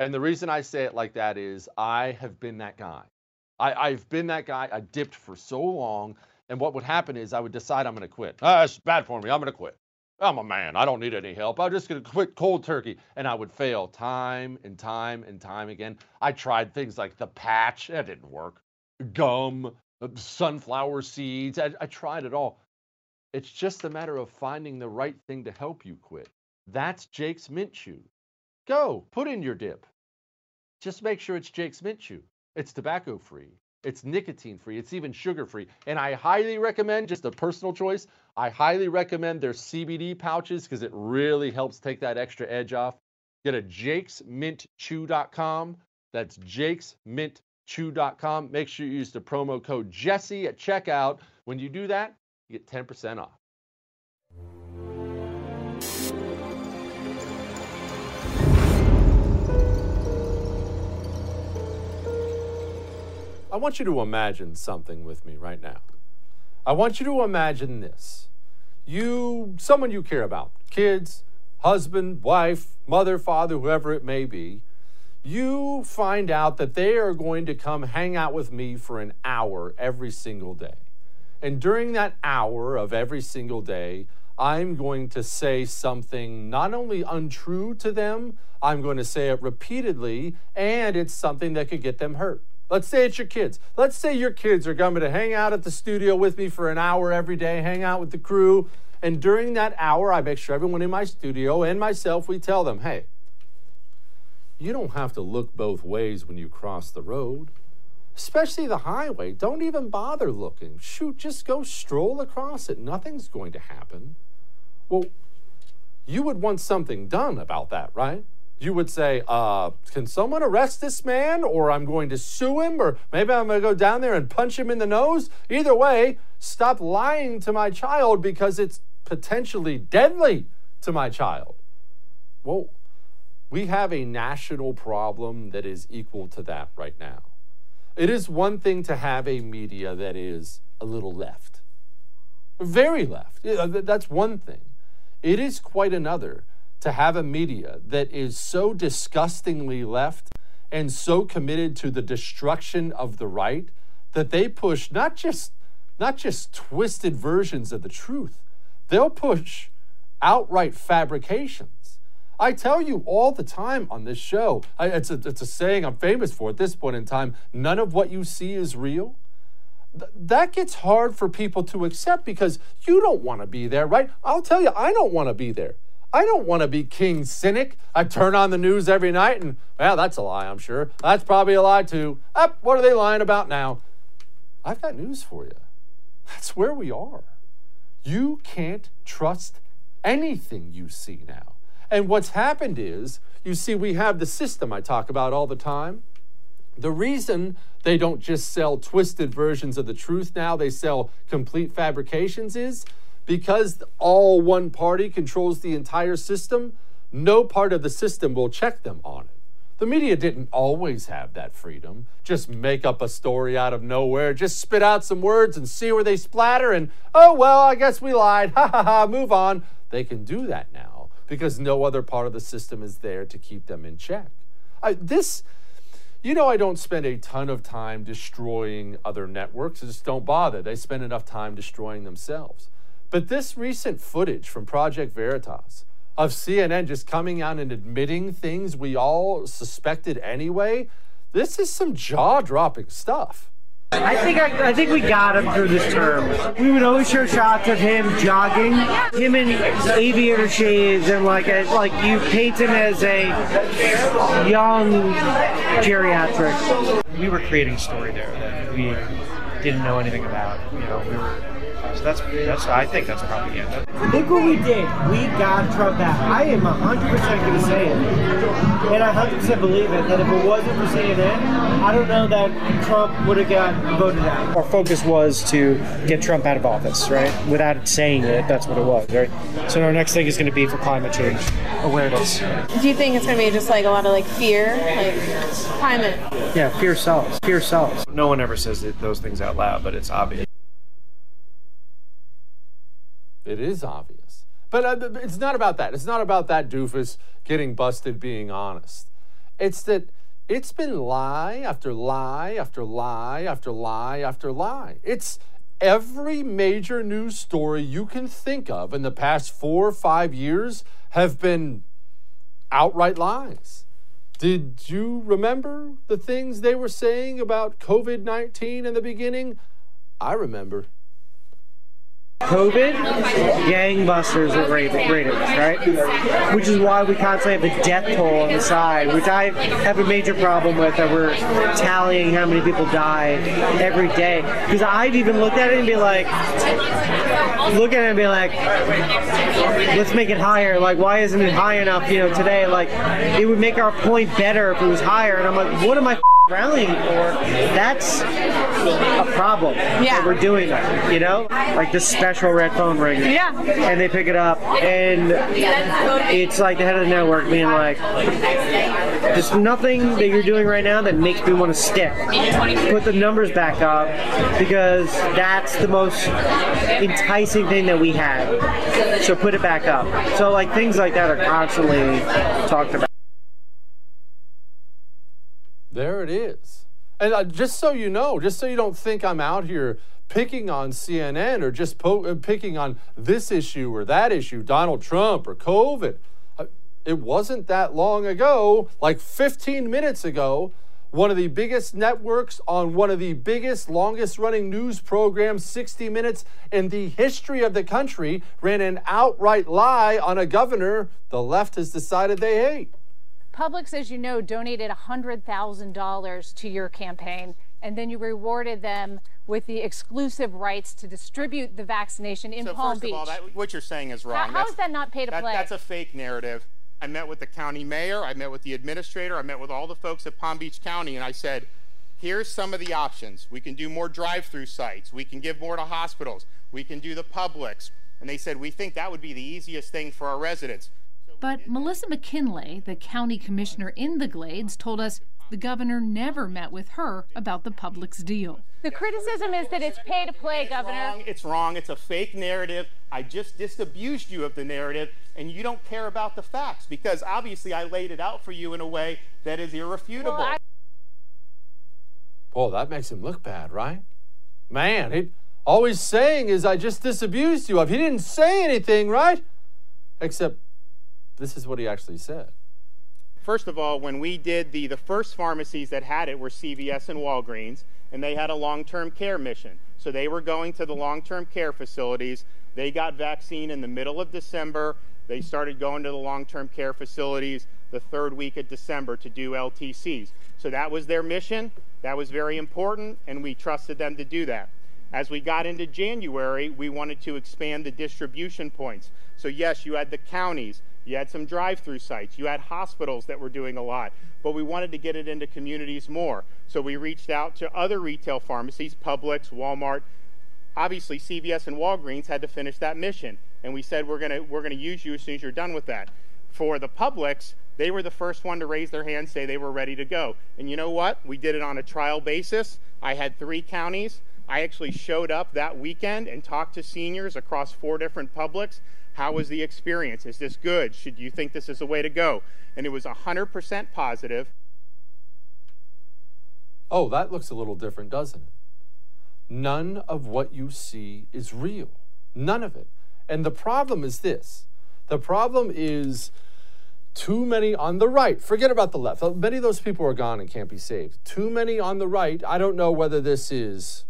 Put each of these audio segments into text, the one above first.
And the reason I say it like that is I have been that guy. I, have been that guy. I dipped for so long. And what would happen is I would decide I'm going to quit. Ah, it's bad for me. I'm going to quit. I'm a man. I don't need any help. I'm just going to quit cold turkey. And I would fail time and time and time again. I tried things like the patch. That didn't work. Gum, sunflower seeds. I, I tried it all. It's just a matter of finding the right thing to help you quit. That's Jake's Mint Chew. Go, put in your dip. Just make sure it's Jake's Mint Chew. It's tobacco free, it's nicotine free, it's even sugar free. And I highly recommend, just a personal choice, I highly recommend their CBD pouches because it really helps take that extra edge off. Get a jakesmintchew.com. That's jakesmintchew.com. Make sure you use the promo code Jesse at checkout. When you do that, you get 10% off. I want you to imagine something with me right now. I want you to imagine this. You, someone you care about, kids, husband, wife, mother, father, whoever it may be, you find out that they are going to come hang out with me for an hour every single day. And during that hour of every single day, I'm going to say something not only untrue to them, I'm going to say it repeatedly, and it's something that could get them hurt. Let's say it's your kids. Let's say your kids are coming to hang out at the studio with me for an hour every day, hang out with the crew. And during that hour, I make sure everyone in my studio and myself, we tell them, hey, you don't have to look both ways when you cross the road, especially the highway. Don't even bother looking. Shoot, just go stroll across it. Nothing's going to happen. Well, you would want something done about that, right? You would say, uh, can someone arrest this man? Or I'm going to sue him? Or maybe I'm going to go down there and punch him in the nose? Either way, stop lying to my child because it's potentially deadly to my child. Well, we have a national problem that is equal to that right now. It is one thing to have a media that is a little left, very left. That's one thing. It is quite another to have a media that is so disgustingly left and so committed to the destruction of the right that they push not just not just twisted versions of the truth they'll push outright fabrications. I tell you all the time on this show I, it's, a, it's a saying i'm famous for at this point in time none of what you see is real. Th- that gets hard for people to accept because you don't want to be there right? I'll tell you i don't want to be there I don't want to be king cynic. I turn on the news every night and, well, that's a lie, I'm sure. That's probably a lie too. Up, what are they lying about now? I've got news for you. That's where we are. You can't trust anything you see now. And what's happened is, you see, we have the system I talk about all the time. The reason they don't just sell twisted versions of the truth now, they sell complete fabrications is because all one party controls the entire system, no part of the system will check them on it. The media didn't always have that freedom. Just make up a story out of nowhere, just spit out some words and see where they splatter, and oh, well, I guess we lied. Ha ha ha, move on. They can do that now because no other part of the system is there to keep them in check. I, this, you know, I don't spend a ton of time destroying other networks. I just don't bother. They spend enough time destroying themselves. But this recent footage from Project Veritas of CNN just coming out and admitting things we all suspected anyway, this is some jaw dropping stuff. I think I, I, think we got him through this term. We would always show shots of him jogging, him in aviator shades, and like a, like you paint him as a young geriatric. We were creating a story there that we didn't know anything about. You know, we were so that's that's I think that's probably it. Look what we did. We got Trump back. I am 100% going to say it, and I 100% believe it. That if it wasn't for CNN, I don't know that Trump would have got voted out. Our focus was to get Trump out of office, right? Without saying it, that's what it was, right? So our next thing is going to be for climate change awareness. Do you think it's going to be just like a lot of like fear, like climate? Yeah, fear sells. Fear sells. No one ever says those things out loud, but it's obvious. It is obvious. But uh, it's not about that. It's not about that doofus getting busted being honest. It's that it's been lie after lie after lie after lie after lie. It's every major news story you can think of in the past four or five years have been outright lies. Did you remember the things they were saying about COVID 19 in the beginning? I remember. COVID, gangbusters with ratings, right? Which is why we constantly have a death toll on the side, which I have a major problem with that we're tallying how many people die every day. Because I've even looked at it and be like, look at it and be like, let's make it higher. Like, why isn't it high enough, you know, today? Like, it would make our point better if it was higher. And I'm like, what am I rallying for, that's a problem. Yeah. we're doing that, you know? Like this special red phone ring. Yeah. And they pick it up, and it's like the head of the network being like, there's nothing that you're doing right now that makes me want to stick. Put the numbers back up because that's the most enticing thing that we have. So put it back up. So like things like that are constantly talked about. There it is. And uh, just so you know, just so you don't think I'm out here picking on CNN or just po- uh, picking on this issue or that issue, Donald Trump or COVID. Uh, it wasn't that long ago, like 15 minutes ago, one of the biggest networks on one of the biggest, longest running news programs, 60 Minutes, in the history of the country, ran an outright lie on a governor the left has decided they hate. Publix, as you know, donated $100,000 to your campaign, and then you rewarded them with the exclusive rights to distribute the vaccination in so Palm first Beach. Of all, that, what you're saying is wrong. How, how is that not pay to that, play? That's a fake narrative. I met with the county mayor, I met with the administrator, I met with all the folks at Palm Beach County, and I said, here's some of the options. We can do more drive through sites, we can give more to hospitals, we can do the Publix. And they said, we think that would be the easiest thing for our residents. But Melissa McKinlay, the county commissioner in the Glades, told us the governor never met with her about the Publix deal. The criticism is that it's pay to play, it's Governor. Wrong. It's wrong. It's a fake narrative. I just disabused you of the narrative, and you don't care about the facts because obviously I laid it out for you in a way that is irrefutable. Well, I- oh, that makes him look bad, right? Man, he always saying is I just disabused you of. He didn't say anything, right? Except this is what he actually said. First of all, when we did the, the first pharmacies that had it were CVS and Walgreens, and they had a long-term care mission. So they were going to the long-term care facilities. They got vaccine in the middle of December. They started going to the long-term care facilities the third week of December to do LTCs. So that was their mission. That was very important, and we trusted them to do that. As we got into January, we wanted to expand the distribution points. So yes, you had the counties, you had some drive through sites. You had hospitals that were doing a lot. But we wanted to get it into communities more. So we reached out to other retail pharmacies, Publix, Walmart. Obviously, CVS and Walgreens had to finish that mission. And we said, we're going to we're going to use you as soon as you're done with that. For the Publix, they were the first one to raise their hand, say they were ready to go. And you know what? We did it on a trial basis. I had three counties. I actually showed up that weekend and talked to seniors across four different Publix. How was the experience? Is this good? Should you think this is the way to go? And it was 100% positive. Oh, that looks a little different, doesn't it? None of what you see is real. None of it. And the problem is this the problem is too many on the right. Forget about the left. Many of those people are gone and can't be saved. Too many on the right. I don't know whether this is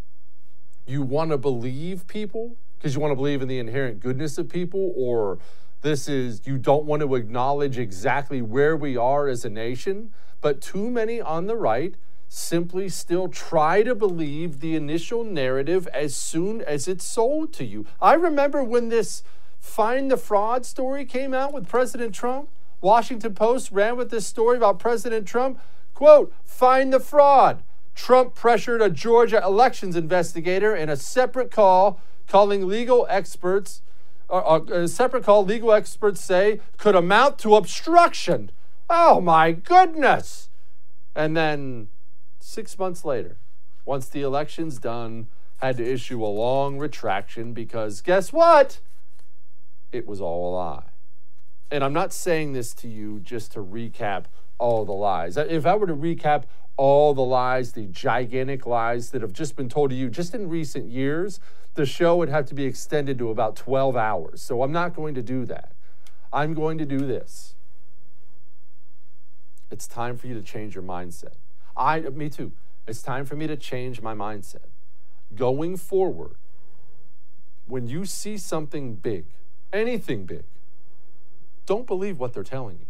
you want to believe people because you want to believe in the inherent goodness of people, or this is you don't want to acknowledge exactly where we are as a nation. But too many on the right simply still try to believe the initial narrative as soon as it's sold to you. I remember when this Find the Fraud story came out with President Trump. Washington Post ran with this story about President Trump. Quote, find the fraud. Trump pressured a Georgia elections investigator in a separate call calling legal experts, uh, a separate call, legal experts say could amount to obstruction. Oh my goodness! And then six months later, once the election's done, had to issue a long retraction because guess what? It was all a lie. And I'm not saying this to you just to recap all the lies. If I were to recap all the lies, the gigantic lies that have just been told to you just in recent years, the show would have to be extended to about 12 hours. So I'm not going to do that. I'm going to do this. It's time for you to change your mindset. I, me too. It's time for me to change my mindset. Going forward, when you see something big, anything big, don't believe what they're telling you.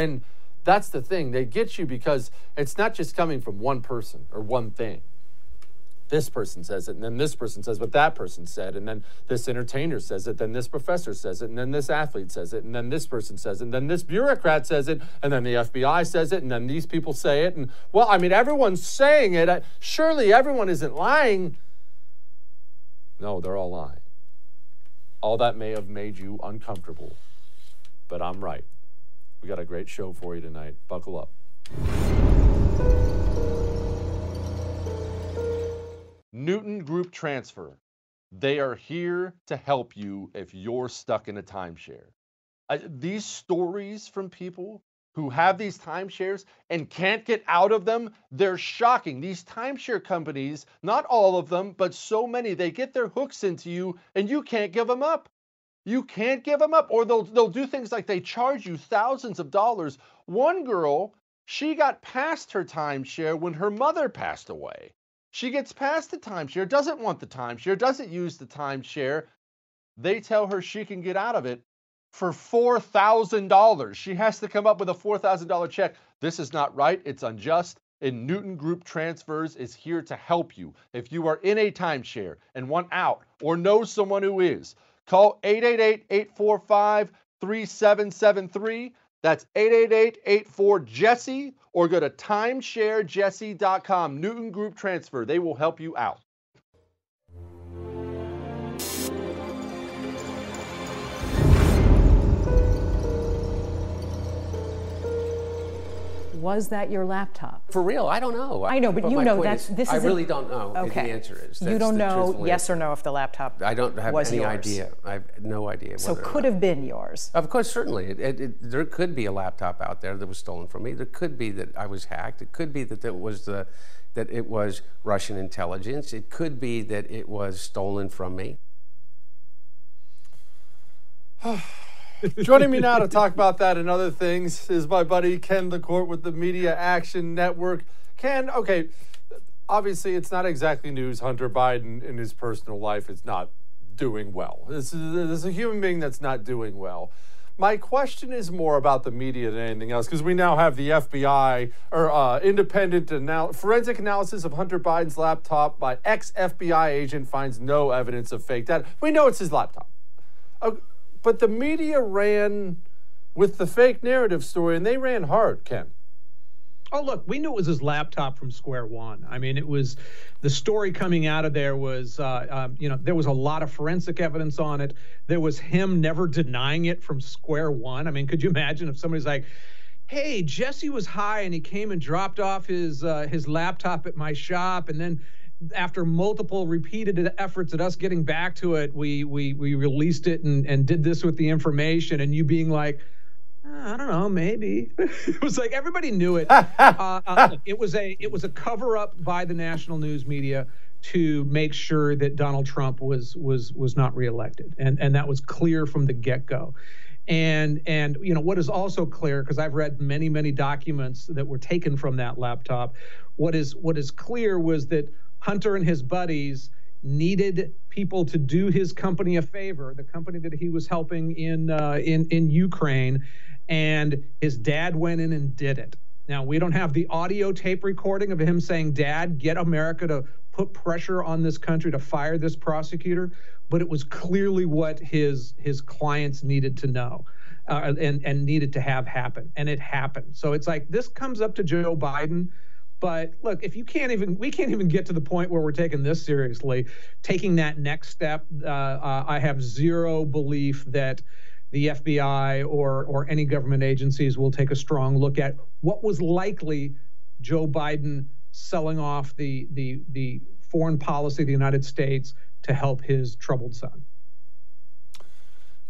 And that's the thing. They get you because it's not just coming from one person or one thing this person says it, and then this person says what that person said, and then this entertainer says it, then this professor says it, and then this athlete says it, and then this person says it, and then this bureaucrat says it, and then the FBI says it, and then these people say it. And well, I mean, everyone's saying it. Surely everyone isn't lying. No, they're all lying. All that may have made you uncomfortable, but I'm right. We got a great show for you tonight. Buckle up. Newton Group Transfer. They are here to help you if you're stuck in a timeshare. Uh, these stories from people who have these timeshares and can't get out of them, they're shocking. These timeshare companies, not all of them, but so many, they get their hooks into you and you can't give them up. You can't give them up, or they'll, they'll do things like they charge you thousands of dollars. One girl, she got past her timeshare when her mother passed away. She gets past the timeshare, doesn't want the timeshare, doesn't use the timeshare. They tell her she can get out of it for $4,000. She has to come up with a $4,000 check. This is not right. It's unjust. And Newton Group Transfers is here to help you. If you are in a timeshare and want out or know someone who is, call 888 845 3773. That's 888-84-JESSE or go to timesharejesse.com. Newton Group Transfer. They will help you out. Was that your laptop? For real, I don't know. I know, but, you know that's is, this I is a- really don't know. Okay. The answer is you don't know yes or no if the laptop. I don't have was any yours. idea. I have no idea. So could have been yours. Of course, certainly. It, it, it, there could be a laptop out there that was stolen from me. There could be that I was hacked. It could be that it was the, that it was Russian intelligence. It could be that it was stolen from me. Joining me now to talk about that and other things is my buddy Ken LaCorte with the Media Action Network. Ken, okay, obviously it's not exactly news. Hunter Biden in his personal life is not doing well. This is, this is a human being that's not doing well. My question is more about the media than anything else because we now have the FBI or uh, independent anal- forensic analysis of Hunter Biden's laptop by ex FBI agent finds no evidence of fake data. We know it's his laptop. But the media ran with the fake narrative story and they ran hard, Ken. Oh, look, we knew it was his laptop from square one. I mean, it was the story coming out of there was, uh, um, you know, there was a lot of forensic evidence on it. There was him never denying it from square one. I mean, could you imagine if somebody's like, hey, Jesse was high and he came and dropped off his uh, his laptop at my shop, and then after multiple repeated efforts at us getting back to it, we we we released it and and did this with the information, and you being like. "Uh, I don't know, maybe. it was like everybody knew it. uh, uh, it was a it was a cover up by the national news media to make sure that Donald Trump was was was not reelected, and and that was clear from the get go. And and you know what is also clear because I've read many many documents that were taken from that laptop. What is what is clear was that Hunter and his buddies needed people to do his company a favor, the company that he was helping in uh, in in Ukraine, and his dad went in and did it. Now we don't have the audio tape recording of him saying, "Dad, get America to put pressure on this country to fire this prosecutor," but it was clearly what his his clients needed to know. Uh, and and needed to have happen, and it happened. So it's like this comes up to Joe Biden, but look, if you can't even, we can't even get to the point where we're taking this seriously, taking that next step. Uh, uh, I have zero belief that the FBI or or any government agencies will take a strong look at what was likely Joe Biden selling off the the the foreign policy of the United States to help his troubled son.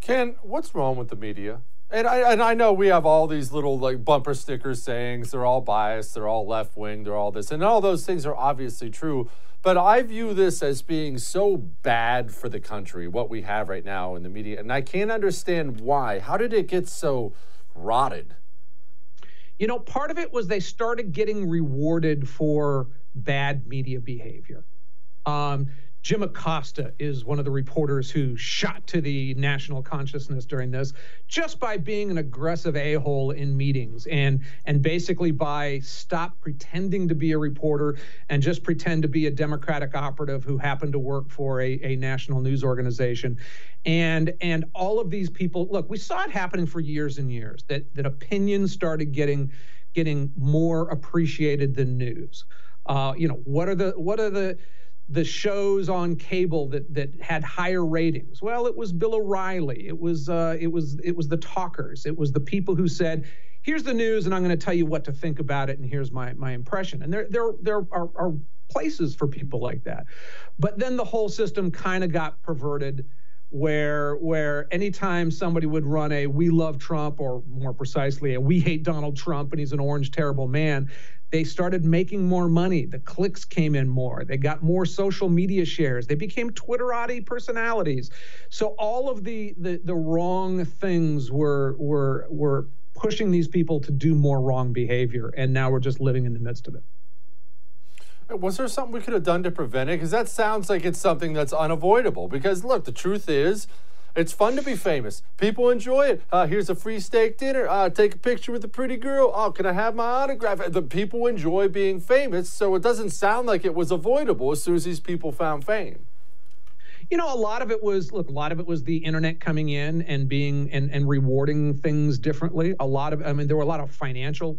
Ken, what's wrong with the media? And I, and I know we have all these little like bumper sticker sayings. They're all biased. They're all left wing. They're all this, and all those things are obviously true. But I view this as being so bad for the country, what we have right now in the media, and I can't understand why. How did it get so rotted? You know, part of it was they started getting rewarded for bad media behavior. Um, Jim Acosta is one of the reporters who shot to the national consciousness during this just by being an aggressive a-hole in meetings and and basically by stop pretending to be a reporter and just pretend to be a democratic operative who happened to work for a, a national news organization. And and all of these people look we saw it happening for years and years that that opinions started getting getting more appreciated than news. Uh, you know what are the what are the the shows on cable that that had higher ratings. Well, it was Bill O'Reilly. It was uh, it was it was the talkers. It was the people who said, "Here's the news, and I'm going to tell you what to think about it, and here's my my impression." And there there there are, are places for people like that, but then the whole system kind of got perverted. Where where anytime somebody would run a "We love Trump" or more precisely a "We hate Donald Trump" and he's an orange terrible man, they started making more money. The clicks came in more. They got more social media shares. They became Twitterati personalities. So all of the the, the wrong things were were were pushing these people to do more wrong behavior, and now we're just living in the midst of it. Uh, was there something we could have done to prevent it? Because that sounds like it's something that's unavoidable. Because look, the truth is, it's fun to be famous. People enjoy it. Uh, here's a free steak dinner. Uh, take a picture with a pretty girl. Oh, can I have my autograph? The people enjoy being famous, so it doesn't sound like it was avoidable as soon as these people found fame. you know, a lot of it was look, a lot of it was the internet coming in and being and and rewarding things differently. A lot of, I mean, there were a lot of financial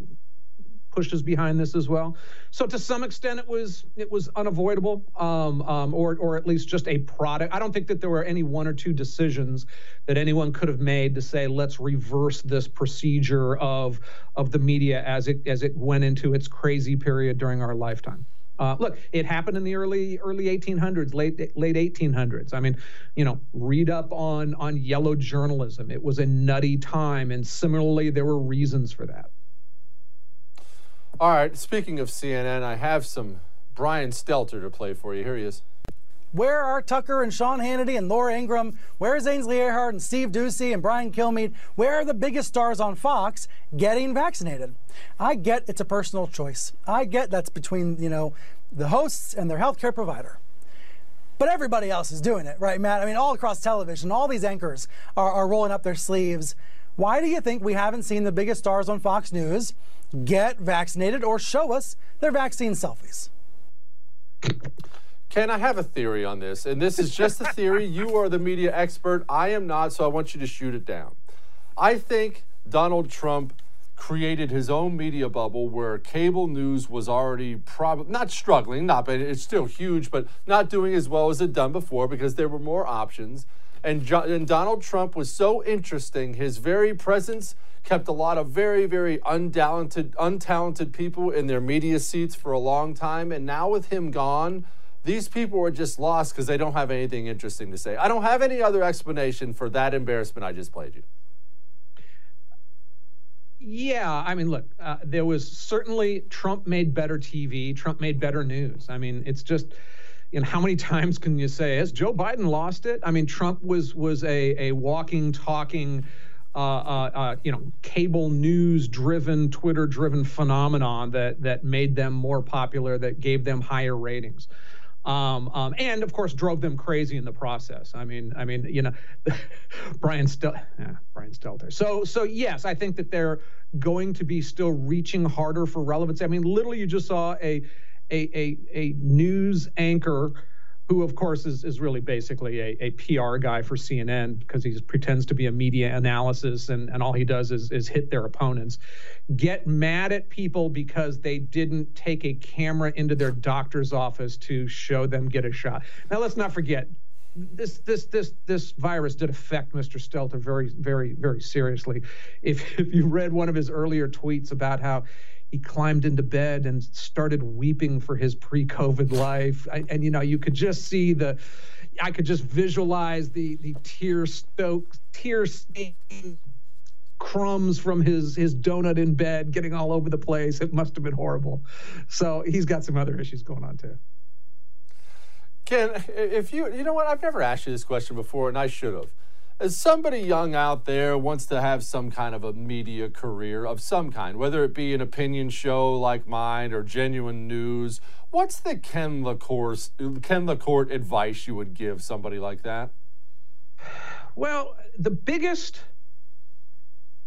pushes behind this as well. So to some extent, it was it was unavoidable, um, um, or or at least just a product. I don't think that there were any one or two decisions that anyone could have made to say let's reverse this procedure of of the media as it as it went into its crazy period during our lifetime. Uh, look, it happened in the early early 1800s, late late 1800s. I mean, you know, read up on on yellow journalism. It was a nutty time, and similarly, there were reasons for that. All right. Speaking of CNN, I have some Brian Stelter to play for you. Here he is. Where are Tucker and Sean Hannity and Laura Ingraham? Where is Ainsley Earhardt and Steve Doocy and Brian Kilmeade? Where are the biggest stars on Fox getting vaccinated? I get it's a personal choice. I get that's between, you know, the hosts and their healthcare provider. But everybody else is doing it, right, Matt? I mean, all across television, all these anchors are, are rolling up their sleeves. Why do you think we haven't seen the biggest stars on Fox News get vaccinated or show us their vaccine selfies? Ken, I have a theory on this, and this is just a theory. you are the media expert. I am not, so I want you to shoot it down. I think Donald Trump created his own media bubble where cable news was already probably not struggling, not but it's still huge, but not doing as well as it done before because there were more options. And, and Donald Trump was so interesting. His very presence kept a lot of very, very untalented, untalented people in their media seats for a long time. And now with him gone, these people are just lost because they don't have anything interesting to say. I don't have any other explanation for that embarrassment I just played you. Yeah, I mean, look, uh, there was certainly Trump made better TV. Trump made better news. I mean, it's just know, how many times can you say has Joe Biden lost it? I mean, Trump was was a a walking, talking, uh, uh, uh, you know, cable news driven, Twitter driven phenomenon that that made them more popular, that gave them higher ratings. Um, um, and of course drove them crazy in the process. I mean, I mean, you know, Brian Stel, yeah, Brian Stelter. So, so yes, I think that they're going to be still reaching harder for relevance. I mean, literally, you just saw a a, a, a news anchor who of course is, is really basically a, a PR guy for CNN because he pretends to be a media analysis and, and all he does is, is hit their opponents, get mad at people because they didn't take a camera into their doctor's office to show them get a shot. Now let's not forget this this this this virus did affect Mr. Stelter very very very seriously. If if you read one of his earlier tweets about how he climbed into bed and started weeping for his pre-COVID life. I, and you know, you could just see the, I could just visualize the the tear stoked, tear stained crumbs from his his donut in bed getting all over the place. It must have been horrible. So he's got some other issues going on too. Ken, if you you know what, I've never asked you this question before, and I should have as somebody young out there wants to have some kind of a media career of some kind, whether it be an opinion show like mine or genuine news, what's the Ken LaCourse, Ken LaCorte advice you would give somebody like that? Well, the biggest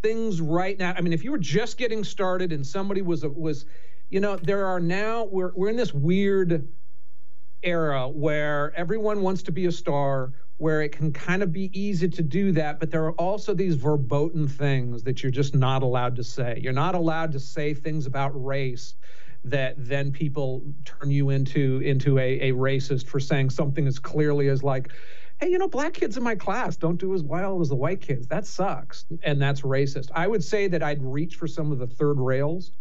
things right now, I mean, if you were just getting started and somebody was was, you know, there are now we're we're in this weird era where everyone wants to be a star where it can kind of be easy to do that, but there are also these verboten things that you're just not allowed to say. You're not allowed to say things about race that then people turn you into into a, a racist for saying something as clearly as like, hey, you know, black kids in my class don't do as well as the white kids. That sucks, and that's racist. I would say that I'd reach for some of the third rails,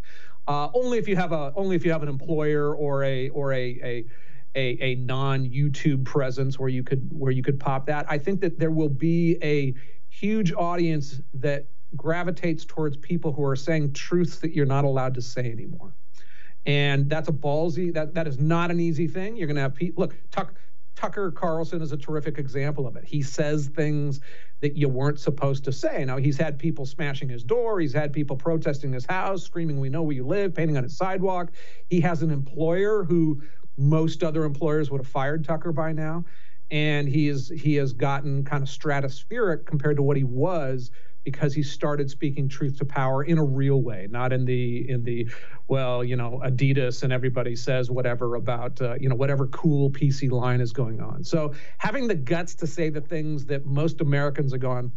uh, only if you have a only if you have an employer or a or a a a, a non YouTube presence where you could where you could pop that. I think that there will be a huge audience that gravitates towards people who are saying truths that you're not allowed to say anymore. And that's a ballsy that that is not an easy thing. You're going to have people look Tuck, Tucker Carlson is a terrific example of it. He says things that you weren't supposed to say. Now he's had people smashing his door, he's had people protesting his house, screaming we know where you live, painting on his sidewalk. He has an employer who most other employers would have fired Tucker by now. And he is he has gotten kind of stratospheric compared to what he was because he started speaking truth to power in a real way, not in the in the well, you know, Adidas and everybody says whatever about uh, you know whatever cool PC line is going on. So having the guts to say the things that most Americans are going,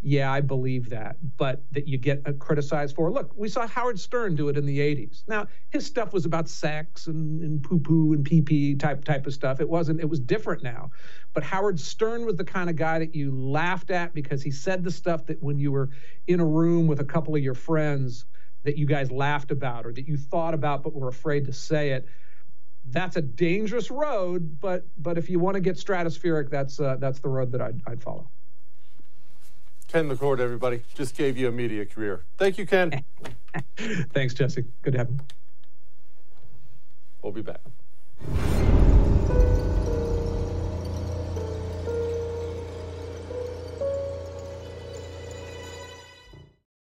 yeah, I believe that, but that you get uh, criticized for. Look, we saw Howard Stern do it in the 80s. Now, his stuff was about sex and, and poo poo and pee pee type, type of stuff. It wasn't, it was different now. But Howard Stern was the kind of guy that you laughed at because he said the stuff that when you were in a room with a couple of your friends that you guys laughed about or that you thought about but were afraid to say it. That's a dangerous road, but but if you want to get stratospheric, that's uh, that's the road that I'd, I'd follow. Ken McCord, everybody, just gave you a media career. Thank you, Ken. Thanks, Jesse. Good to have you. We'll be back.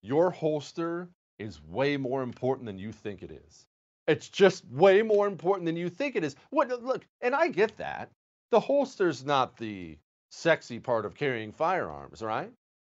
Your holster is way more important than you think it is. It's just way more important than you think it is. What look, and I get that. The holster's not the sexy part of carrying firearms, right?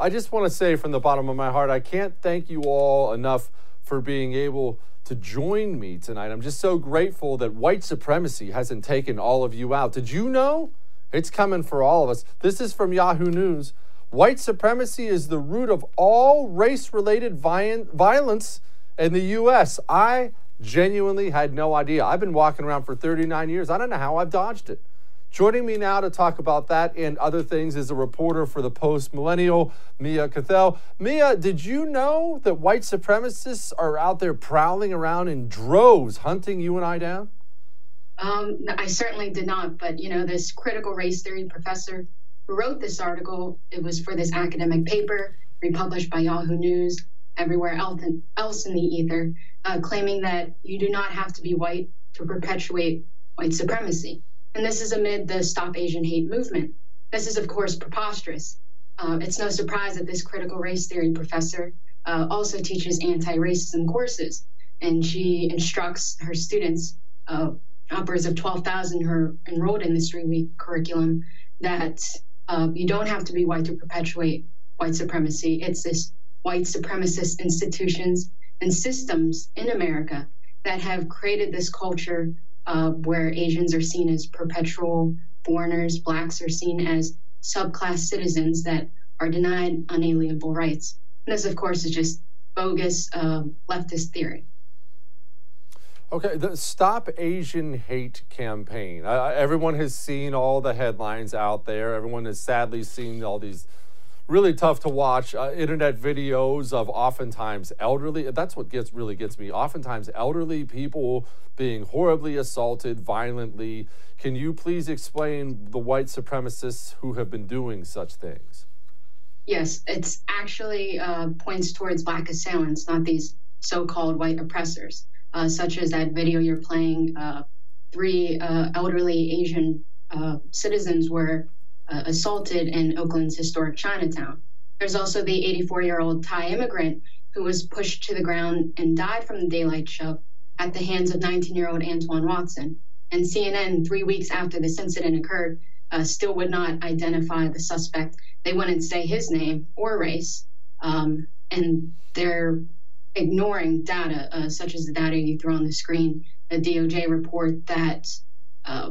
I just want to say from the bottom of my heart, I can't thank you all enough for being able to join me tonight. I'm just so grateful that white supremacy hasn't taken all of you out. Did you know? It's coming for all of us. This is from Yahoo News. White supremacy is the root of all race related violence in the U.S. I genuinely had no idea. I've been walking around for 39 years. I don't know how I've dodged it. Joining me now to talk about that and other things is a reporter for the Post Millennial, Mia Cathell. Mia, did you know that white supremacists are out there prowling around in droves, hunting you and I down? Um, I certainly did not, but you know, this critical race theory professor who wrote this article, it was for this academic paper republished by Yahoo News, everywhere else in the ether, uh, claiming that you do not have to be white to perpetuate white supremacy. And this is amid the Stop Asian Hate movement. This is, of course, preposterous. Uh, it's no surprise that this critical race theory professor uh, also teaches anti racism courses, and she instructs her students, uh, upwards of 12,000 who are enrolled in this three week curriculum, that uh, you don't have to be white to perpetuate white supremacy. It's this white supremacist institutions and systems in America that have created this culture uh, where Asians are seen as perpetual foreigners, blacks are seen as subclass citizens that are denied unalienable rights. And this, of course, is just bogus uh, leftist theory. Okay, the Stop Asian Hate campaign. Uh, everyone has seen all the headlines out there. Everyone has sadly seen all these really tough to watch uh, internet videos of oftentimes elderly that's what gets really gets me. Oftentimes elderly people being horribly assaulted violently. Can you please explain the white supremacists who have been doing such things? Yes it's actually uh, points towards black assailants not these so-called white oppressors uh, such as that video you're playing uh, three uh, elderly asian uh, citizens were uh, assaulted in Oakland's historic Chinatown. There's also the 84 year old Thai immigrant who was pushed to the ground and died from the daylight shove at the hands of 19 year old Antoine Watson. And CNN, three weeks after this incident occurred, uh, still would not identify the suspect. They wouldn't say his name or race. Um, and they're ignoring data, uh, such as the data you throw on the screen. The DOJ report that uh,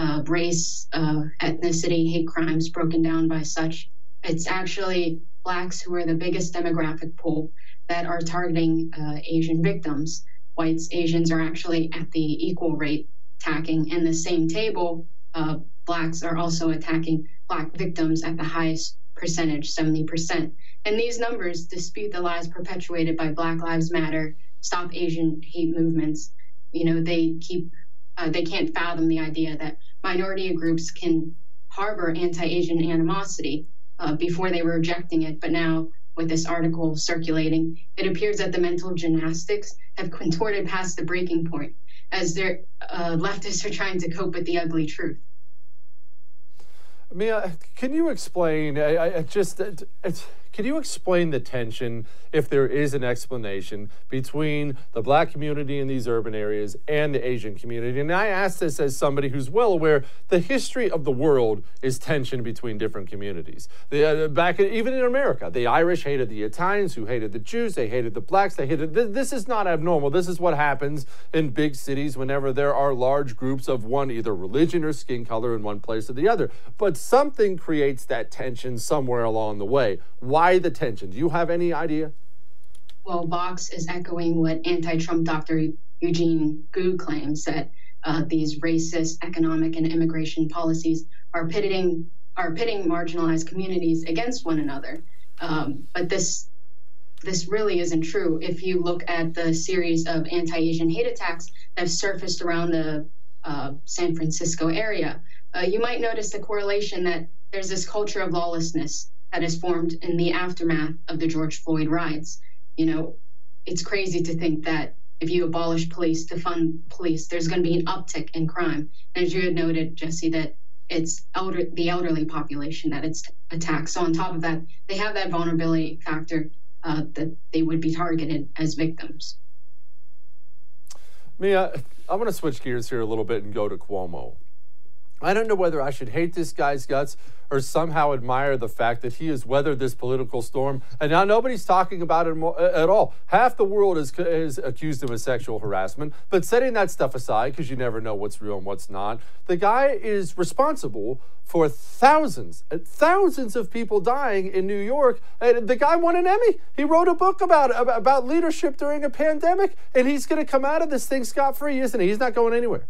uh, race, uh, ethnicity, hate crimes broken down by such. It's actually blacks who are the biggest demographic pool that are targeting uh, Asian victims, whites, Asians are actually at the equal rate attacking. And the same table, uh, blacks are also attacking black victims at the highest percentage, 70%. And these numbers dispute the lies perpetuated by Black Lives Matter, Stop Asian Hate movements. You know, they keep, uh, they can't fathom the idea that minority groups can harbor anti-Asian animosity. Uh, before they were rejecting it, but now with this article circulating, it appears that the mental gymnastics have contorted past the breaking point as their uh, leftists are trying to cope with the ugly truth. Mia, can you explain? I, I just it's can you explain the tension, if there is an explanation, between the black community in these urban areas and the Asian community? And I ask this as somebody who's well aware the history of the world is tension between different communities. The, uh, back in, even in America, the Irish hated the Italians, who hated the Jews, they hated the blacks, they hated. This, this is not abnormal. This is what happens in big cities whenever there are large groups of one either religion or skin color in one place or the other. But something creates that tension somewhere along the way. Why why the tension? Do you have any idea? Well, Vox is echoing what anti Trump Dr. Eugene Gu claims that uh, these racist economic and immigration policies are pitting are pitting marginalized communities against one another. Um, but this this really isn't true. If you look at the series of anti-Asian hate attacks that have surfaced around the uh, San Francisco area, uh, you might notice the correlation that there's this culture of lawlessness that has formed in the aftermath of the George Floyd riots. You know, it's crazy to think that if you abolish police to fund police, there's going to be an uptick in crime. And as you had noted, Jesse, that it's elder, the elderly population that it's attacked. So on top of that, they have that vulnerability factor uh, that they would be targeted as victims. Mia, I'm going to switch gears here a little bit and go to Cuomo. I don't know whether I should hate this guy's guts or somehow admire the fact that he has weathered this political storm. And now nobody's talking about it uh, at all. Half the world is, has accused him of sexual harassment. But setting that stuff aside, because you never know what's real and what's not, the guy is responsible for thousands, uh, thousands of people dying in New York. And the guy won an Emmy. He wrote a book about about leadership during a pandemic, and he's going to come out of this thing scot free, isn't he? He's not going anywhere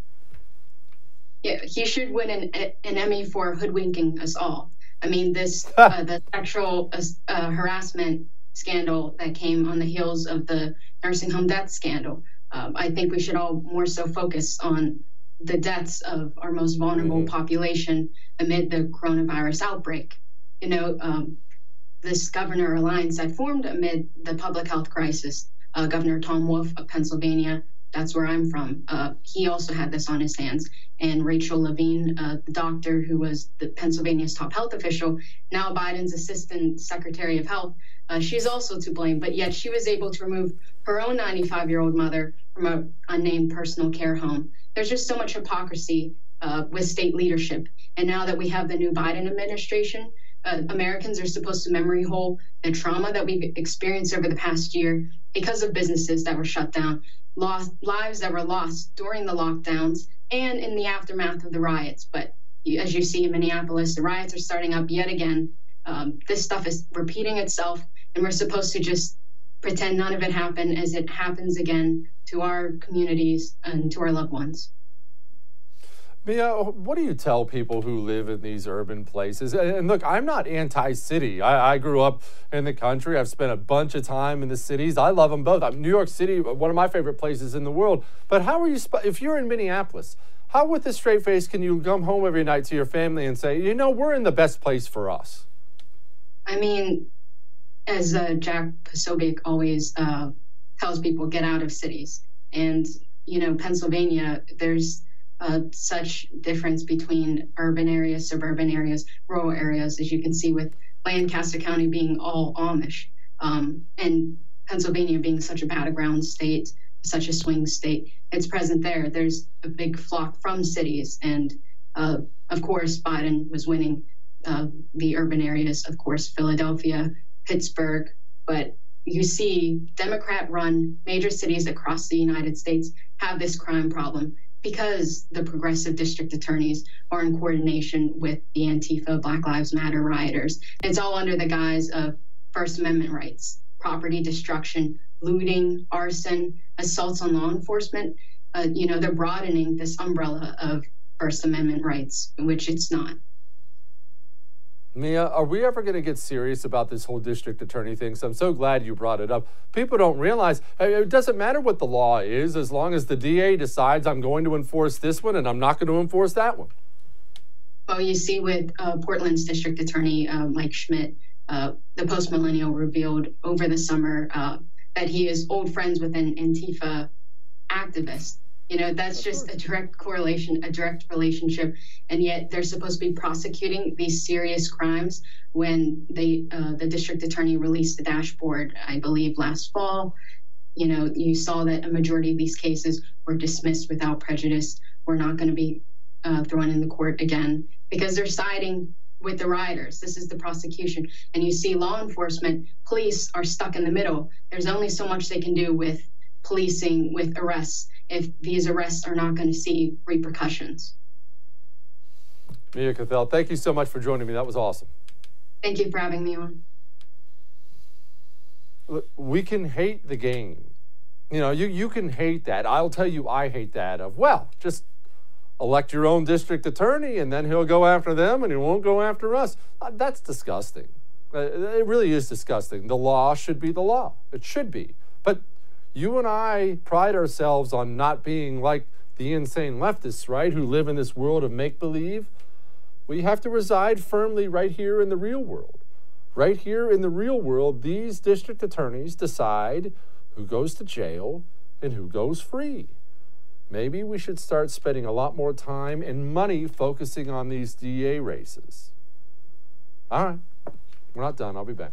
yeah, he should win an, an Emmy for hoodwinking us all. I mean, this uh, the sexual uh, uh, harassment scandal that came on the heels of the nursing home death scandal. Um, I think we should all more so focus on the deaths of our most vulnerable mm-hmm. population amid the coronavirus outbreak. You know, um, this governor alliance that formed amid the public health crisis, uh, Governor Tom Wolf of Pennsylvania, that's where I'm from. Uh, he also had this on his hands. And Rachel Levine, uh, the doctor who was the Pennsylvania's top health official, now Biden's assistant secretary of health, uh, she's also to blame. But yet she was able to remove her own 95 year old mother from an unnamed personal care home. There's just so much hypocrisy uh, with state leadership. And now that we have the new Biden administration, uh, Americans are supposed to memory hole the trauma that we've experienced over the past year because of businesses that were shut down, lost lives that were lost during the lockdowns and in the aftermath of the riots. But as you see in Minneapolis, the riots are starting up yet again. Um, this stuff is repeating itself, and we're supposed to just pretend none of it happened as it happens again to our communities and to our loved ones. Mia, what do you tell people who live in these urban places? And look, I'm not anti city. I, I, grew up in the country. I've spent a bunch of time in the cities. I love them both. New York City, one of my favorite places in the world. But how are you, if you're in Minneapolis, how with a straight face can you come home every night to your family and say, you know, we're in the best place for us? I mean, as uh, Jack Posobiec always uh, tells people, get out of cities. And, you know, Pennsylvania, there's uh, such difference between urban areas, suburban areas, rural areas, as you can see with Lancaster County being all Amish, um, and Pennsylvania being such a battleground state, such a swing state. It's present there. There's a big flock from cities, and uh, of course, Biden was winning uh, the urban areas, of course, Philadelphia, Pittsburgh, but you see Democrat run major cities across the United States have this crime problem because the progressive district attorneys are in coordination with the Antifa Black Lives Matter rioters. It's all under the guise of First Amendment rights, property destruction, looting, arson, assaults on law enforcement. Uh, you know, they're broadening this umbrella of First Amendment rights, which it's not. Mia, are we ever going to get serious about this whole district attorney thing? So I'm so glad you brought it up. People don't realize it doesn't matter what the law is as long as the DA decides I'm going to enforce this one and I'm not going to enforce that one. Well, you see with uh, Portland's district attorney, uh, Mike Schmidt, uh, the Post Millennial revealed over the summer uh, that he is old friends with an Antifa activist. You know, that's just a direct correlation, a direct relationship, and yet they're supposed to be prosecuting these serious crimes when they, uh, the district attorney released the dashboard, I believe, last fall. You know, you saw that a majority of these cases were dismissed without prejudice. We're not going to be uh, thrown in the court again because they're siding with the rioters. This is the prosecution. And you see law enforcement, police are stuck in the middle. There's only so much they can do with policing, with arrests if these arrests are not going to see repercussions. Mia Cathell, thank you so much for joining me. That was awesome. Thank you for having me on. We can hate the game. You know, you, you can hate that. I'll tell you, I hate that of, well, just elect your own district attorney and then he'll go after them and he won't go after us. Uh, that's disgusting. Uh, it really is disgusting. The law should be the law. It should be. But you and I pride ourselves on not being like the insane leftists, right, who live in this world of make believe. We have to reside firmly right here in the real world. Right here in the real world, these district attorneys decide who goes to jail and who goes free. Maybe we should start spending a lot more time and money focusing on these DA races. All right, we're not done. I'll be back.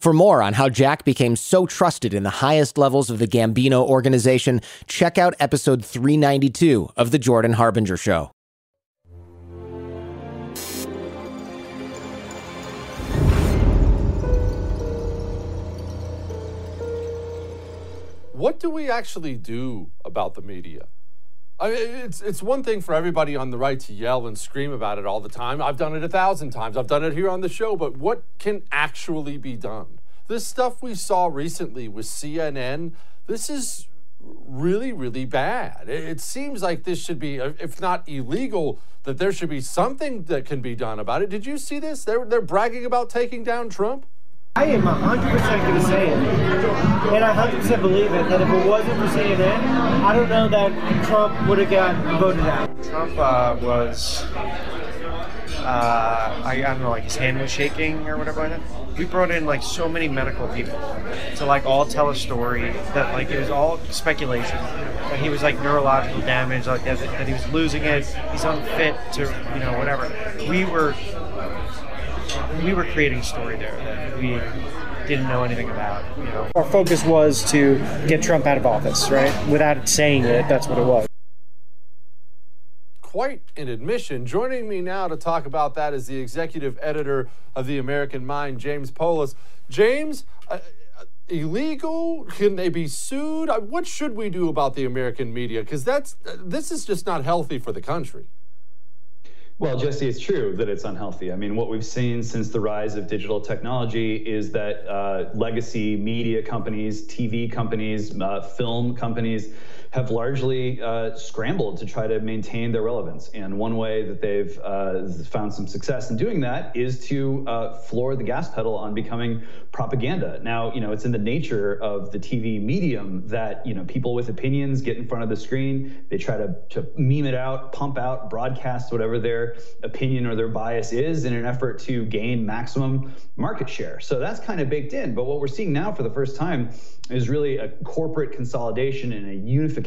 For more on how Jack became so trusted in the highest levels of the Gambino organization, check out episode 392 of The Jordan Harbinger Show. What do we actually do about the media? I mean, it's it's one thing for everybody on the right to yell and scream about it all the time. I've done it a thousand times. I've done it here on the show. But what can actually be done? This stuff we saw recently with CNN. This is really really bad. It, it seems like this should be, if not illegal, that there should be something that can be done about it. Did you see this? They're they're bragging about taking down Trump. I am 100% going to say it. And I 100% believe it that if it wasn't for CNN, I don't know that Trump would have got voted out. Trump uh, was, uh, I, I don't know, like his hand was shaking or whatever like. We brought in like so many medical people to like all tell a story that like it was all speculation. That he was like neurological damage, like that, that he was losing it, he's unfit to, you know, whatever. We were we were creating story there that we didn't know anything about. You know, our focus was to get Trump out of office, right? Without saying it, that's what it was. Quite an admission. Joining me now to talk about that is the executive editor of the American Mind, James Poulos. James, uh, illegal? Can they be sued? Uh, what should we do about the American media? Because that's uh, this is just not healthy for the country. Well, Jesse, it's true that it's unhealthy. I mean, what we've seen since the rise of digital technology is that uh, legacy media companies, TV companies, uh, film companies, have largely uh, scrambled to try to maintain their relevance. And one way that they've uh, found some success in doing that is to uh, floor the gas pedal on becoming propaganda. Now, you know, it's in the nature of the TV medium that, you know, people with opinions get in front of the screen, they try to, to meme it out, pump out, broadcast whatever their opinion or their bias is in an effort to gain maximum market share. So that's kind of baked in. But what we're seeing now for the first time is really a corporate consolidation and a unification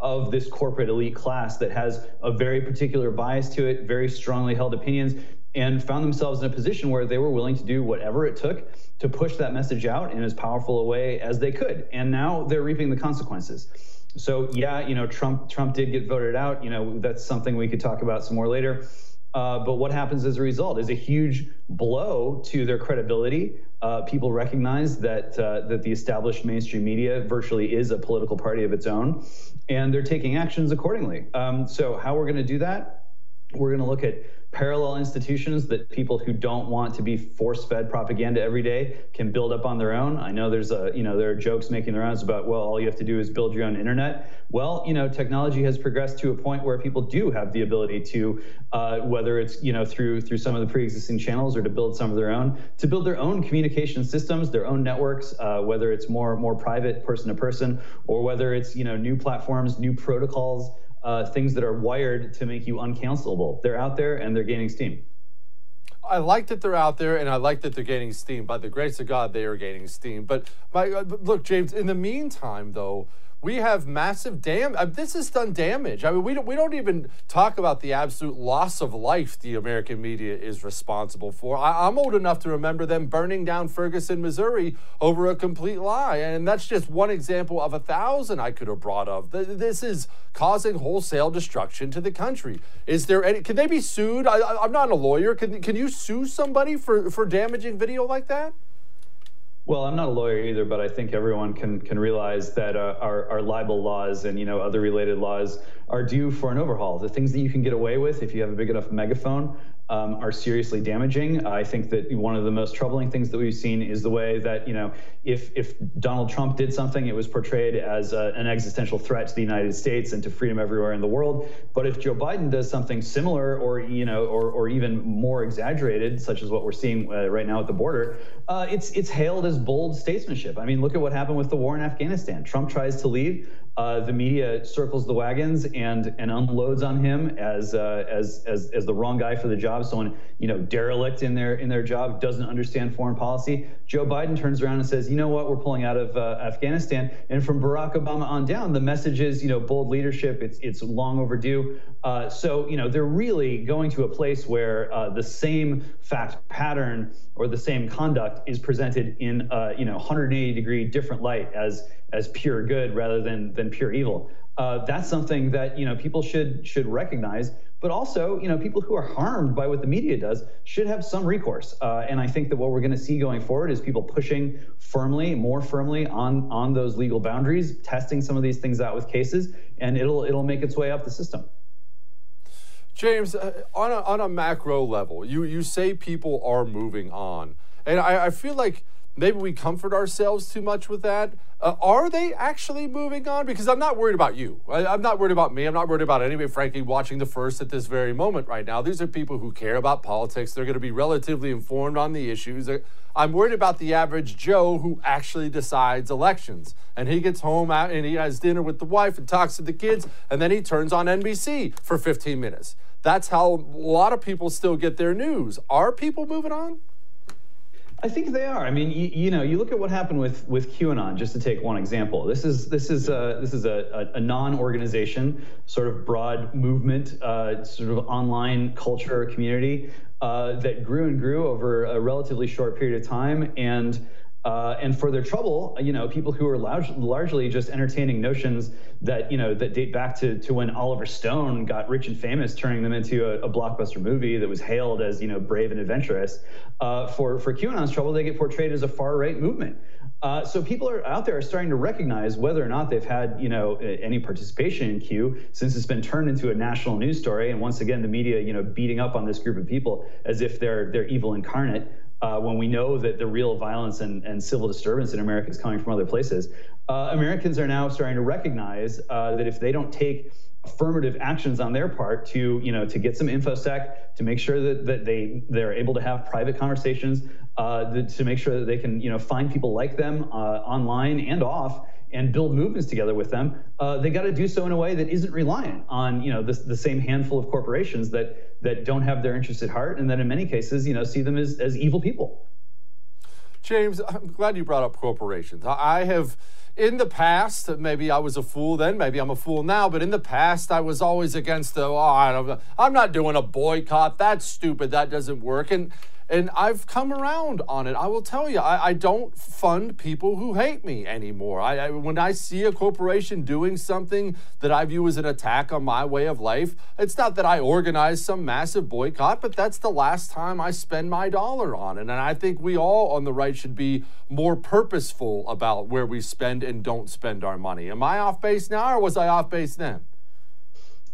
of this corporate elite class that has a very particular bias to it, very strongly held opinions, and found themselves in a position where they were willing to do whatever it took to push that message out in as powerful a way as they could. And now they're reaping the consequences. So yeah, you know, Trump Trump did get voted out. You know, that's something we could talk about some more later. Uh, but what happens as a result is a huge blow to their credibility. Uh, people recognize that uh, that the established mainstream media virtually is a political party of its own, and they're taking actions accordingly. Um, so how we're going to do that? We're going to look at parallel institutions that people who don't want to be force-fed propaganda every day can build up on their own. I know there's a, you know, there are jokes making the rounds about, well, all you have to do is build your own internet. Well, you know, technology has progressed to a point where people do have the ability to, uh, whether it's, you know, through through some of the pre-existing channels or to build some of their own, to build their own communication systems, their own networks, uh, whether it's more more private, person to person, or whether it's, you know, new platforms, new protocols uh, things that are wired to make you uncancelable. They're out there and they're gaining steam. I like that they're out there, and I like that they're gaining steam. By the grace of God, they are gaining steam. But my uh, look, James. In the meantime, though, we have massive dam. Uh, this has done damage. I mean, we don't we don't even talk about the absolute loss of life the American media is responsible for. I, am old enough to remember them burning down Ferguson, Missouri, over a complete lie, and that's just one example of a thousand I could have brought of. This is causing wholesale destruction to the country. Is there any? Can they be sued? I, am not a lawyer. Can can you sue somebody for for damaging video like that? Well, I'm not a lawyer either, but I think everyone can can realize that uh, our, our libel laws and you know other related laws are due for an overhaul. The things that you can get away with if you have a big enough megaphone um, are seriously damaging. I think that one of the most troubling things that we've seen is the way that you know if if Donald Trump did something, it was portrayed as a, an existential threat to the United States and to freedom everywhere in the world. But if Joe Biden does something similar, or you know, or or even more exaggerated, such as what we're seeing uh, right now at the border, uh, it's it's hailed as bold statesmanship. I mean, look at what happened with the war in Afghanistan. Trump tries to leave. Uh, the media circles the wagons and and unloads on him as uh, as as as the wrong guy for the job. Someone you know derelict in their in their job doesn't understand foreign policy. Joe Biden turns around and says, you know what, we're pulling out of uh, Afghanistan. And from Barack Obama on down, the message is you know bold leadership. It's it's long overdue. Uh, so you know they're really going to a place where uh, the same fact pattern or the same conduct is presented in uh, you know 180 degree different light as as pure good rather than than pure evil. Uh, that's something that you know people should should recognize. But also, you know, people who are harmed by what the media does should have some recourse. Uh, and I think that what we're going to see going forward is people pushing firmly, more firmly on on those legal boundaries, testing some of these things out with cases, and it'll it'll make its way up the system. James, uh, on a, on a macro level, you you say people are moving on, and I, I feel like maybe we comfort ourselves too much with that. Uh, are they actually moving on? Because I'm not worried about you. I, am not worried about me. I'm not worried about anybody, frankly, watching the first at this very moment right now. These are people who care about politics. They're going to be relatively informed on the issues. I'm worried about the average Joe who actually decides elections. And he gets home out and he has dinner with the wife and talks to the kids, and then he turns on NBC for 15 minutes. That's how a lot of people still get their news. Are people moving on? I think they are. I mean, you, you, know, you look at what happened with with QAnon. Just to take one example, this is this is a, this is a, a, a non-organization, sort of broad movement, uh, sort of online culture community uh, that grew and grew over a relatively short period of time, and Uh, and for their trouble, you know, people who are large, largely just entertaining notions that, you know, that date back to, to when Oliver Stone got rich and famous, turning them into a, a blockbuster movie that was hailed as, you know, brave and adventurous. Uh, for, for QAnon's trouble, they get portrayed as a far right movement. Uh, so people are out there are starting to recognize whether or not they've had you know any participation in Q since it's been turned into a national news story, and once again the media you know beating up on this group of people as if they're they're evil incarnate. Uh, when we know that the real violence and, and civil disturbance in America is coming from other places, uh, Americans are now starting to recognize uh, that if they don't take affirmative actions on their part to you know to get some infosec to make sure that, that they they're able to have private conversations uh, to make sure that they can you know find people like them uh, online and off and build movements together with them uh, they got to do so in a way that isn't reliant on you know the, the same handful of corporations that that don't have their interests at heart and that in many cases you know see them as, as evil people james i'm glad you brought up corporations i have in the past, maybe I was a fool then, maybe I'm a fool now, but in the past, I was always against the, oh, I don't, I'm not doing a boycott. That's stupid. That doesn't work. And and I've come around on it. I will tell you, I, I don't fund people who hate me anymore. I, I, when I see a corporation doing something that I view as an attack on my way of life, it's not that I organize some massive boycott, but that's the last time I spend my dollar on it. And I think we all on the right should be more purposeful about where we spend and don't spend our money. Am I off base now, or was I off base then?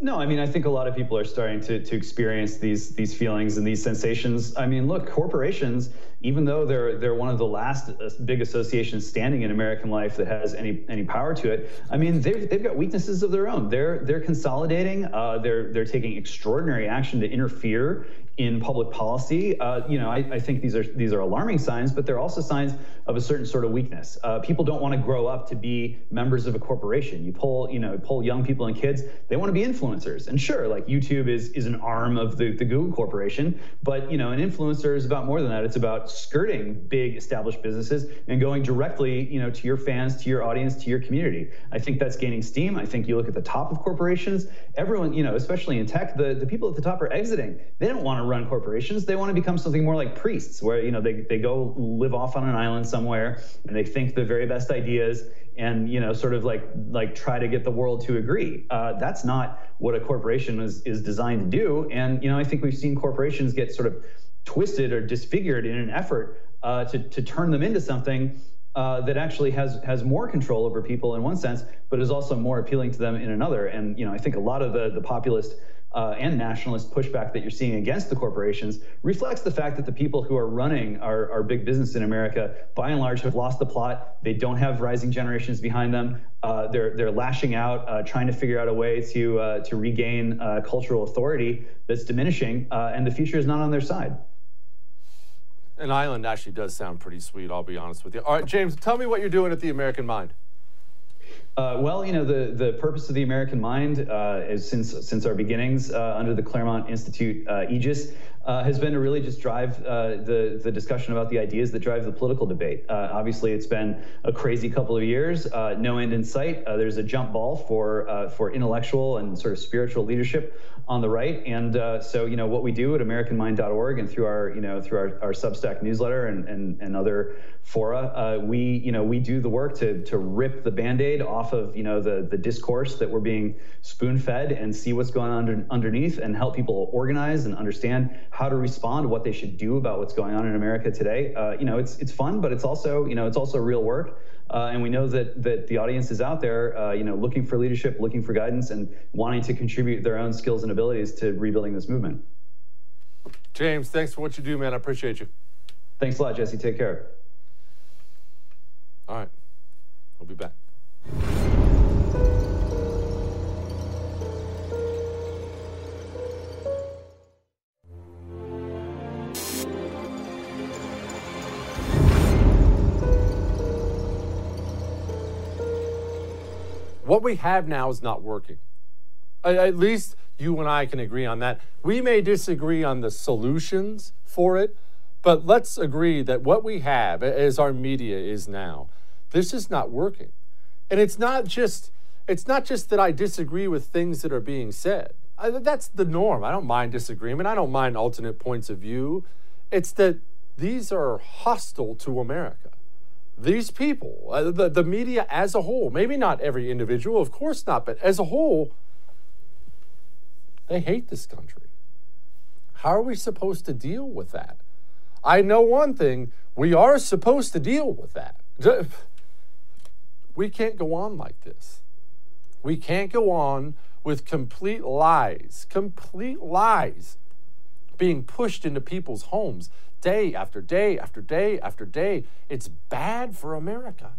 No, I mean, I think a lot of people are starting to, to experience these these feelings and these sensations. I mean, look, corporations, even though they're they're one of the last uh, big associations standing in American life that has any any power to it, I mean, they've, they've got weaknesses of their own. They're they're consolidating. Uh, they're they're taking extraordinary action to interfere in public policy. Uh, you know, I, I, think these are these are alarming signs, but they're also signs of a certain sort of weakness. Uh, people don't want to grow up to be members of a corporation. You pull, you know, pull young people and kids. They want to be influencers. And sure, like YouTube is is an arm of the, the Google corporation, but you know, an influencer is about more than that. It's about skirting big established businesses and going directly, you know, to your fans, to your audience, to your community. I think that's gaining steam. I think you look at the top of corporations. Everyone, you know, especially in tech, the the people at the top are exiting. They don't want to run corporations. They want to become something more like priests, where you know they, they go live off on an island somewhere and they think the very best ideas and you know sort of like like try to get the world to agree. Uh, that's not what a corporation is is designed to do. And you know I think we've seen corporations get sort of twisted or disfigured in an effort uh, to to turn them into something. Uh, that actually has has more control over people in one sense, but is also more appealing to them in another. And you know, I think a lot of the the populist uh, and nationalist pushback that you're seeing against the corporations reflects the fact that the people who are running our, our big business in America, by and large, have lost the plot. They don't have rising generations behind them. Uh, they're they're lashing out, uh, trying to figure out a way to uh, to regain uh, cultural authority that's diminishing, uh, and the future is not on their side. An island actually does sound pretty sweet. I'll be honest with you. All right, James, tell me what you're doing at the American Mind. Uh, well, you know, the, the purpose of the American Mind uh, is since since our beginnings uh, under the Claremont Institute uh, aegis uh, has been to really just drive uh, the the discussion about the ideas that drive the political debate. Uh, obviously, it's been a crazy couple of years, uh, no end in sight. Uh, there's a jump ball for for intellectual and sort of spiritual leadership on the right, and so you know what we do at AmericanMind.org and through our you know through our, our Substack newsletter and and, and other fora, we you know we do the work to to rip the band-aid off of you know the the discourse that we're being spoon fed and see what's going on under, underneath and help people organize and understand how to respond, what they should do about what's going on in America today. Uh, you know, it's it's fun, but it's also you know it's also real work. Uh, and we know that that the audience is out there, uh, you know, looking for leadership, looking for guidance, and wanting to contribute their own skills and abilities to rebuilding this movement. James, thanks for what you do, man. I appreciate you. Thanks a lot, Jesse. Take care. All right. We'll be back. What we have now is not working. At least you and I can agree on that. We may disagree on the solutions for it, but let's agree that what we have, as our media is now, this is not working. And it's not just it's not just that I disagree with things that are being said. I, that's the norm. I don't mind disagreement. I don't mind alternate points of view. It's that these are hostile to America. These people, uh, the, the media as a whole, maybe not every individual, of course not, but as a whole, they hate this country. How are we supposed to deal with that? I know one thing we are supposed to deal with that. We can't go on like this. We can't go on with complete lies, complete lies being pushed into people's homes day after day after day after day. It's bad for America.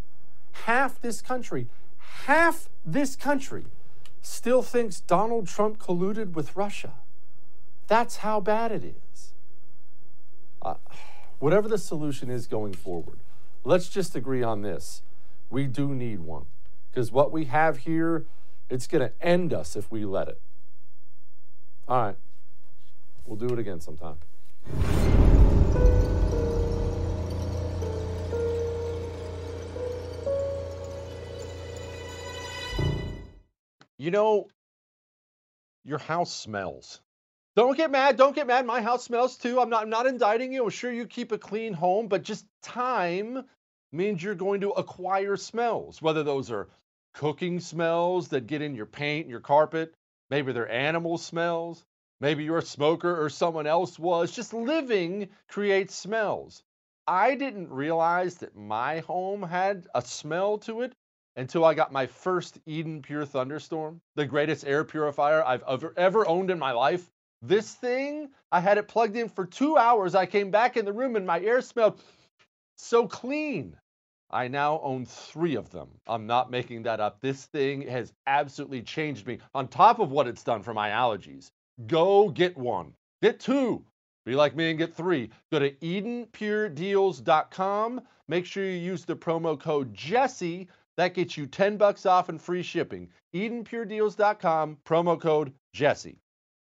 Half this country, half this country still thinks Donald Trump colluded with Russia. That's how bad it is. Uh, whatever the solution is going forward, let's just agree on this. We do need one because what we have here, it's going to end us if we let it. All right. We'll do it again sometime. You know, your house smells. Don't get mad. Don't get mad. My house smells too. I'm not I'm not indicting you. I'm sure you keep a clean home, but just time means you're going to acquire smells, whether those are cooking smells that get in your paint, your carpet, maybe they're animal smells, maybe you're a smoker or someone else was. Just living creates smells. I didn't realize that my home had a smell to it until I got my first Eden Pure Thunderstorm, the greatest air purifier I've ever, ever owned in my life. This thing, I had it plugged in for two hours. I came back in the room and my air smelled so clean. I now own three of them. I'm not making that up. This thing has absolutely changed me on top of what it's done for my allergies. Go get one, get two. Be like me and get three. Go to EdenPureDeals.com. Make sure you use the promo code Jesse. That gets you 10 bucks off and free shipping. EdenPureDeals.com, promo code Jesse.